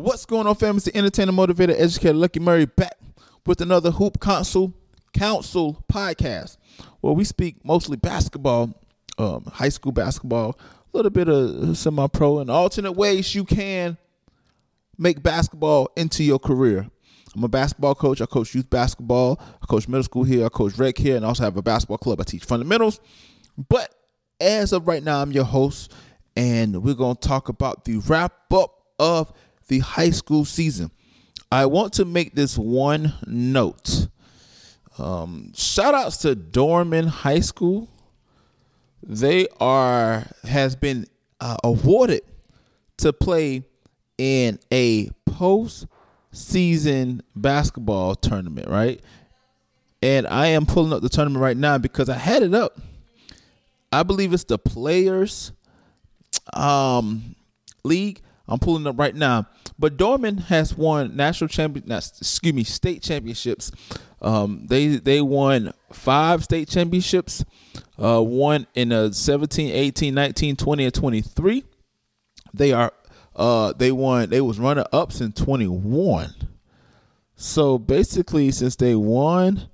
What's going on, family? It's the entertainer, motivator, educator, Lucky Murray back with another Hoop Council Council podcast where we speak mostly basketball, um, high school basketball, a little bit of semi-pro, and alternate ways you can make basketball into your career. I'm a basketball coach. I coach youth basketball. I coach middle school here. I coach rec here, and I also have a basketball club. I teach fundamentals. But as of right now, I'm your host, and we're going to talk about the wrap up of the high school season. I want to make this one note. Um, shout outs to Dorman High School. They are has been uh, awarded to play in a post season basketball tournament, right? And I am pulling up the tournament right now because I had it up. I believe it's the players um league. I'm pulling up right now. But Dorman has won national champion, excuse me, state championships. Um, they they won five state championships. Uh, one in a 17, 18, 19, 20, and 23. They are uh, they won. They was runner ups in 21. So basically, since they won,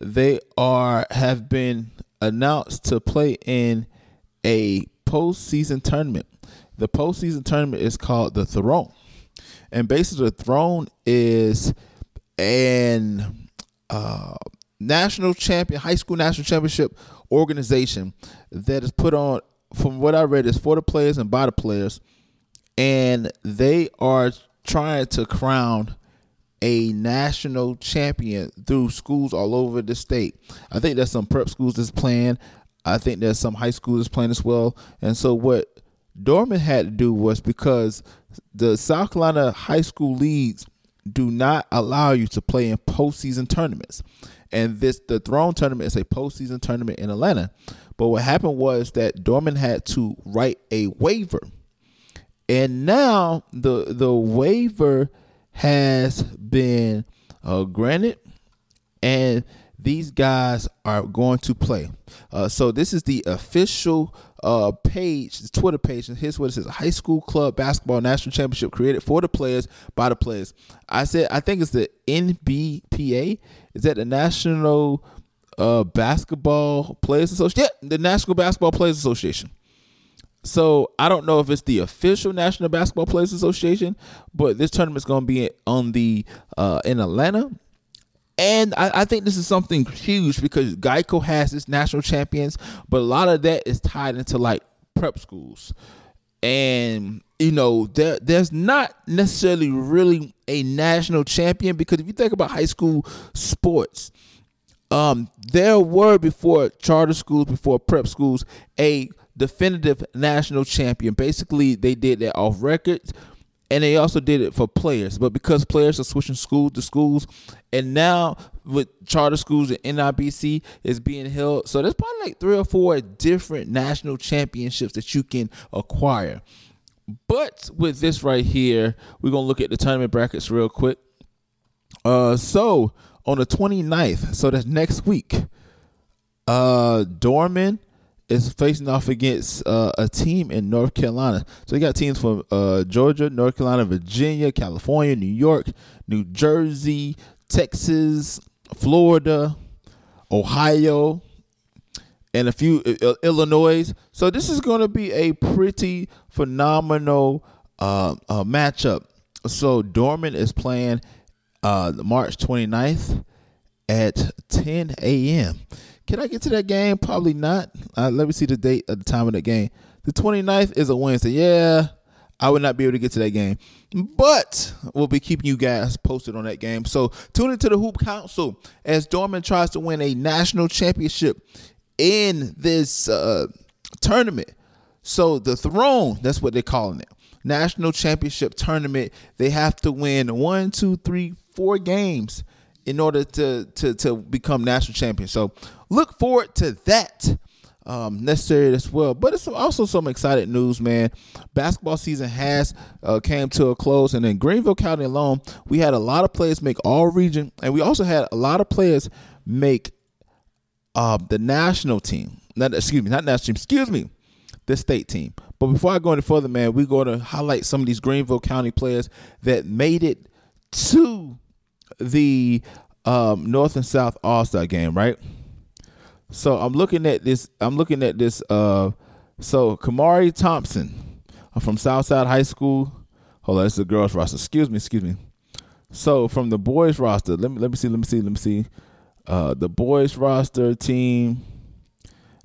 they are have been announced to play in a postseason tournament. The postseason tournament is called the Throne, and basically the Throne is an uh, national champion, high school national championship organization that is put on. From what I read, is for the players and by the players, and they are trying to crown a national champion through schools all over the state. I think there's some prep schools that's playing. I think there's some high schools that's playing as well. And so what Dorman had to do was because the South Carolina high school leagues do not allow you to play in postseason tournaments. And this the Throne tournament is a postseason tournament in Atlanta. But what happened was that Dorman had to write a waiver. And now the the waiver has been uh, granted and these guys are going to play. Uh, so this is the official uh, page, Twitter page, and here's what it says: High School Club Basketball National Championship created for the players by the players. I said I think it's the NBPA. Is that the National uh, Basketball Players Association? Yeah, the National Basketball Players Association. So I don't know if it's the official National Basketball Players Association, but this tournament is going to be on the uh, in Atlanta and I, I, think this is something huge because Geico has its national champions, but a lot of that is tied into like prep schools. And you know, there there's not necessarily really a national champion because if you think about high school sports, um, there were before charter schools, before prep schools, a definitive national champion. Basically, they did that off record and they also did it for players. But because players are switching schools to schools, and now with charter schools and NIBC is being held, so there's probably like three or four different national championships that you can acquire. But with this right here, we're gonna look at the tournament brackets real quick. Uh, so on the 29th, so that's next week, uh, Dorman is facing off against uh, a team in North Carolina. So you got teams from uh, Georgia, North Carolina, Virginia, California, New York, New Jersey, Texas, Florida, Ohio, and a few uh, Illinois. So this is going to be a pretty phenomenal uh, uh, matchup. So Dorman is playing uh, March 29th at 10 a.m. Can I get to that game? Probably not. Uh, let me see the date at the time of that game. The 29th is a Wednesday. Yeah, I would not be able to get to that game. But we'll be keeping you guys posted on that game. So tune into the Hoop Council as Dorman tries to win a national championship in this uh, tournament. So the throne, that's what they're calling it. National championship tournament. They have to win one, two, three, four games in order to to to become national champion. So look forward to that um, necessary as well. But it's also some excited news, man. Basketball season has uh, came to a close, and in Greenville County alone, we had a lot of players make all region, and we also had a lot of players make uh, the national team. Not excuse me, not national team. Excuse me, the state team. But before I go any further, man, we're going to highlight some of these Greenville County players that made it to the um, North and South All Star game, right? So I'm looking at this. I'm looking at this. Uh, so Kamari Thompson from Southside High School. Hold on, it's the girls roster. Excuse me, excuse me. So from the boys roster, let me let me see, let me see, let me see. Uh, the boys roster team.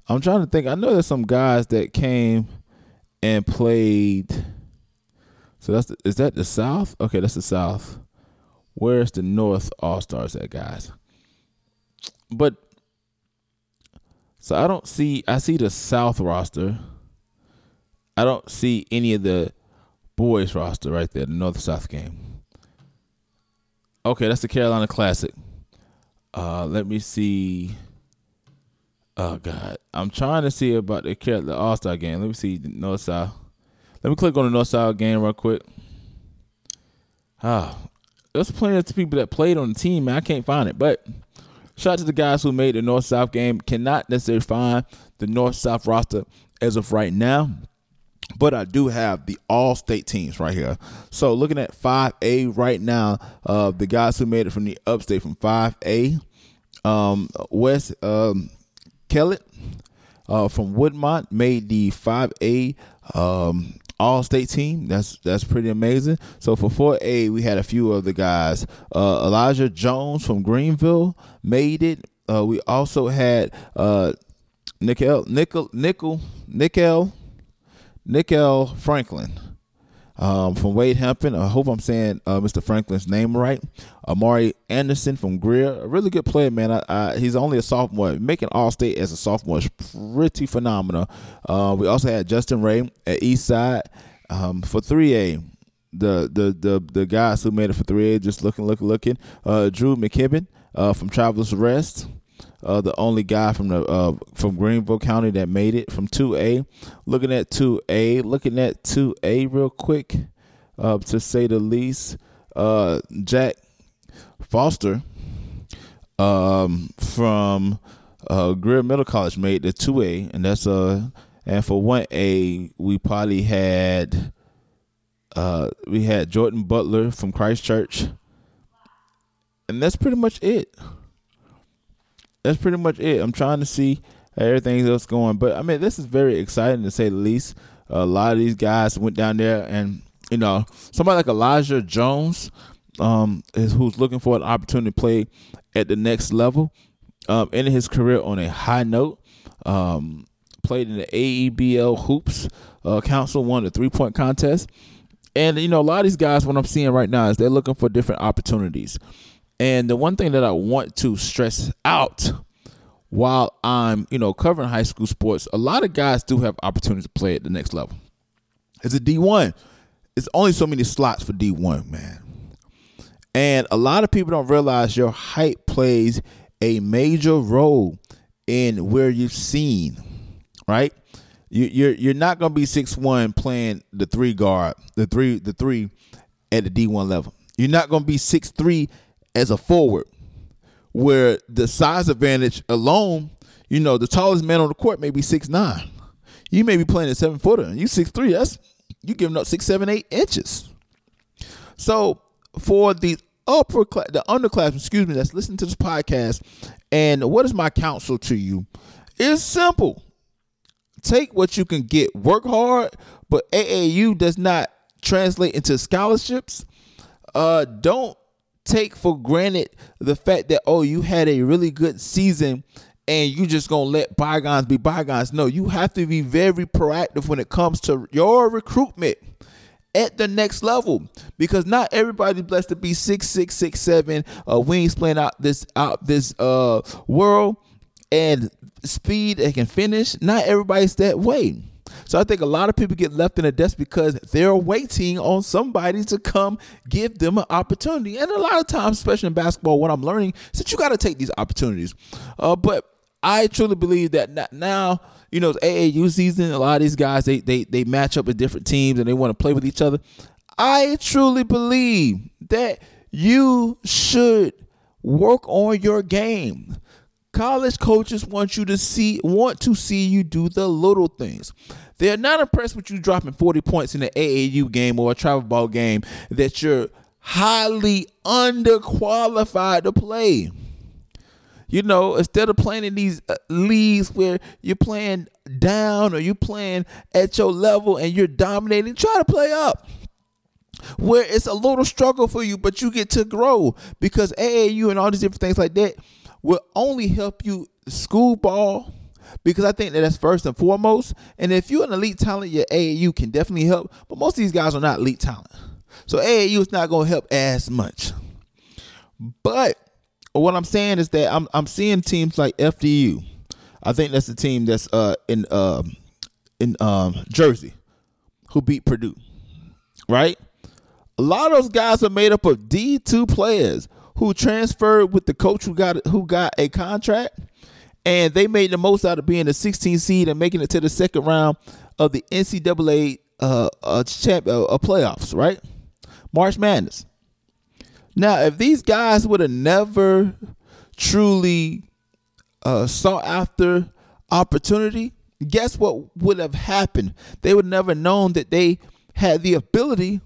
I'm trying to think. I know there's some guys that came and played. So that's the, is that the South? Okay, that's the South. Where's the North All Stars at, guys? But so I don't see. I see the South roster. I don't see any of the boys roster right there. The North South game. Okay, that's the Carolina Classic. Uh, let me see. Oh God, I'm trying to see about the the All Star game. Let me see the North South. Let me click on the North South game real quick. Ah, there's plenty of people that played on the team, man. I can't find it, but shout out to the guys who made the North South game. Cannot necessarily find the North South roster as of right now. But I do have the all state teams right here. So looking at 5A right now, uh, the guys who made it from the upstate from 5A, um, West um, Kellett uh, from Woodmont made the 5A um, all state team. That's that's pretty amazing. So for 4A, we had a few of the guys. Uh, Elijah Jones from Greenville made it. Uh, we also had uh, Nickel, Nickel, Nickel, Nickel Nickel Franklin um, from Wade Hampton. I hope I'm saying uh, Mr. Franklin's name right. Amari Anderson from Greer, a really good player, man. I, I, he's only a sophomore. Making All State as a sophomore is pretty phenomenal. Uh, we also had Justin Ray at East Side um, for 3A. The, the the the guys who made it for 3A, just looking, looking, looking. Uh, Drew McKibben uh, from Travelers Rest uh, the only guy from the uh, from Greenville County that made it from 2A. Looking at 2A, looking at 2A real quick, uh, to say the least. Uh, Jack Foster um, from uh, Greer Middle College made the 2A, and that's uh and for 1A we probably had uh we had Jordan Butler from Christchurch, and that's pretty much it that's pretty much it. I'm trying to see everything else going, but I mean, this is very exciting to say the least. A lot of these guys went down there, and you know, somebody like Elijah Jones, um, is who's looking for an opportunity to play at the next level, um, ended his career on a high note. Um, played in the AEBL hoops uh, council, won the three point contest, and you know, a lot of these guys, what I'm seeing right now is they're looking for different opportunities. And the one thing that I want to stress out while I'm, you know, covering high school sports, a lot of guys do have opportunities to play at the next level. It's a D1. It's only so many slots for D1, man. And a lot of people don't realize your height plays a major role in where you're seen, right? You, you're you're not gonna be six one playing the three guard, the three the three at the D one level. You're not gonna be six three as a forward, where the size advantage alone, you know, the tallest man on the court may be six nine. You may be playing a seven footer, and you six three. That's you giving up six, seven, eight inches. So for the upper class, the underclass, excuse me, that's listening to this podcast, and what is my counsel to you? It's simple. Take what you can get. Work hard, but AAU does not translate into scholarships. Uh, don't take for granted the fact that oh you had a really good season and you just gonna let bygones be bygones. No, you have to be very proactive when it comes to your recruitment at the next level because not everybody's blessed to be six six six seven uh, wings playing out this out this uh world and speed they can finish. Not everybody's that way. So I think a lot of people get left in the dust because they're waiting on somebody to come give them an opportunity. And a lot of times, especially in basketball, what I'm learning is that you got to take these opportunities. Uh, but I truly believe that now, you know, it's AAU season. A lot of these guys they they they match up with different teams and they want to play with each other. I truly believe that you should work on your game. College coaches want you to see want to see you do the little things. They're not impressed with you dropping 40 points in an AAU game or a travel ball game that you're highly underqualified to play. You know, instead of playing in these uh, leagues where you're playing down or you're playing at your level and you're dominating, try to play up where it's a little struggle for you, but you get to grow because AAU and all these different things like that will only help you school ball because I think that that's first and foremost. And if you're an elite talent, your AAU can definitely help. But most of these guys are not elite talent, so AAU is not going to help as much. But what I'm saying is that I'm I'm seeing teams like FDU. I think that's the team that's uh, in um, in um, Jersey who beat Purdue, right? A lot of those guys are made up of D2 players who transferred with the coach who got who got a contract, and they made the most out of being a 16 seed and making it to the second round of the NCAA uh, uh, champ uh, uh, playoffs, right? March Madness. Now, if these guys would have never truly uh, sought after opportunity, guess what would have happened? They would never known that they had the ability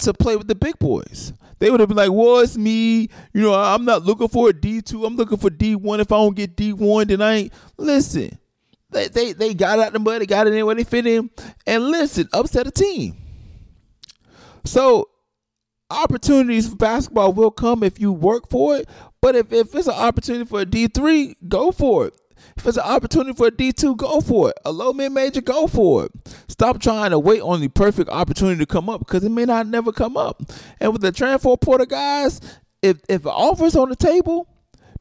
to play with the big boys. They would have been like, "Well, it's me. You know, I'm not looking for a D two. I'm looking for D one. If I don't get D one, then I ain't." Listen, they they they got out the mud. They got it in where they fit in, and listen, upset a team. So opportunities for basketball will come if you work for it. But if, if it's an opportunity for a D three, go for it. If it's an opportunity for a D2, go for it. A low mid major, go for it. Stop trying to wait on the perfect opportunity to come up because it may not never come up. And with the transfer portal guys, if if an offer's on the table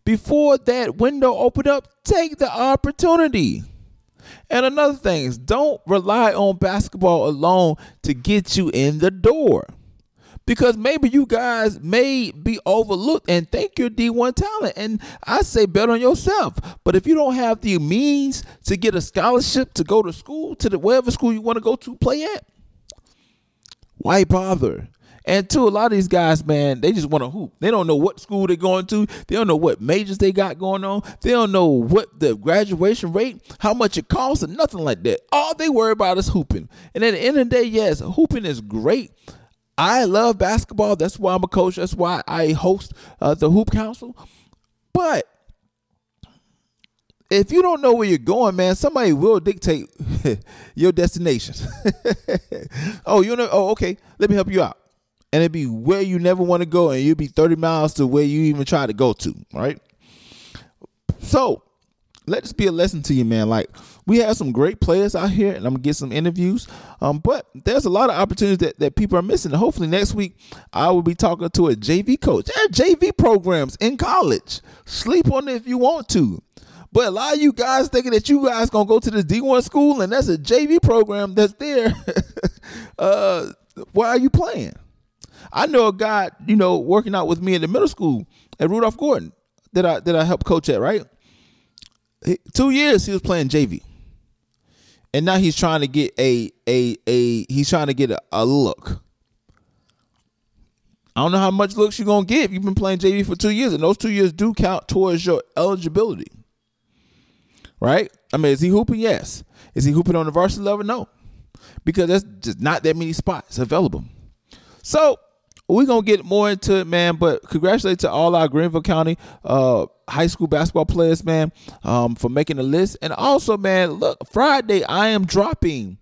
before that window open up, take the opportunity. And another thing is don't rely on basketball alone to get you in the door because maybe you guys may be overlooked and think you're D1 talent. And I say bet on yourself. But if you don't have the means to get a scholarship to go to school, to the wherever school you want to go to play at, why bother? And to a lot of these guys, man, they just want to hoop. They don't know what school they're going to. They don't know what majors they got going on. They don't know what the graduation rate, how much it costs, or nothing like that. All they worry about is hooping. And at the end of the day, yes, hooping is great. I love basketball. That's why I'm a coach. That's why I host uh, the Hoop Council. But if you don't know where you're going, man, somebody will dictate your destination. oh, you know? Oh, okay. Let me help you out. And it'd be where you never want to go, and you'd be 30 miles to where you even try to go to, right? So let this be a lesson to you, man. Like we have some great players out here, and I'm gonna get some interviews. Um, but there's a lot of opportunities that, that people are missing. Hopefully next week I will be talking to a JV coach. There are JV programs in college. Sleep on it if you want to. But a lot of you guys thinking that you guys gonna go to the D1 school and that's a JV program that's there. uh, why are you playing? I know a guy, you know, working out with me in the middle school at Rudolph Gordon that I that I helped coach at, right? Two years he was playing JV, and now he's trying to get a a a he's trying to get a, a look. I don't know how much looks you're gonna get if you've been playing JV for two years, and those two years do count towards your eligibility. Right? I mean, is he hooping? Yes. Is he hooping on the varsity level? No, because there's just not that many spots available. So we're gonna get more into it, man. But congratulations to all our Greenville County uh, high school basketball players, man, um, for making the list. And also, man, look, Friday I am dropping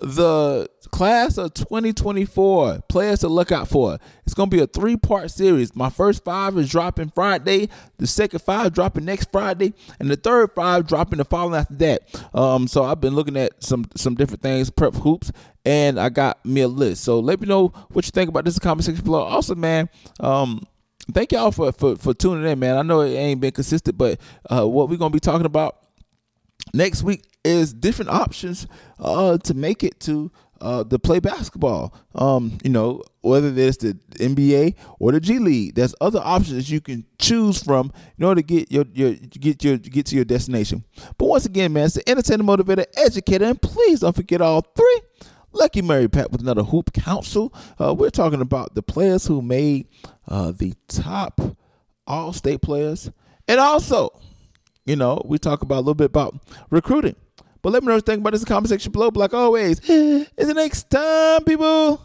the class of 2024 players to look out for. It's going to be a three part series. My first five is dropping Friday, the second five dropping next Friday, and the third five dropping the following after that. Um, so I've been looking at some some different things, prep hoops, and I got me a list. So let me know what you think about this comment section below. Also, man, um, thank y'all for, for for tuning in, man. I know it ain't been consistent, but uh, what we're gonna be talking about next week is different options uh, to make it to uh, play basketball. Um, you know, whether it's the NBA or the G League, there's other options you can choose from in order to get your your get your get to your destination. But once again, man, it's the entertainer, motivator, educator, and please don't forget all three. Lucky Murray back with another Hoop Council. Uh, we're talking about the players who made uh, the top All State players, and also, you know, we talk about a little bit about recruiting But let me know what you think about this in the comment section below. Like always, in the next time, people.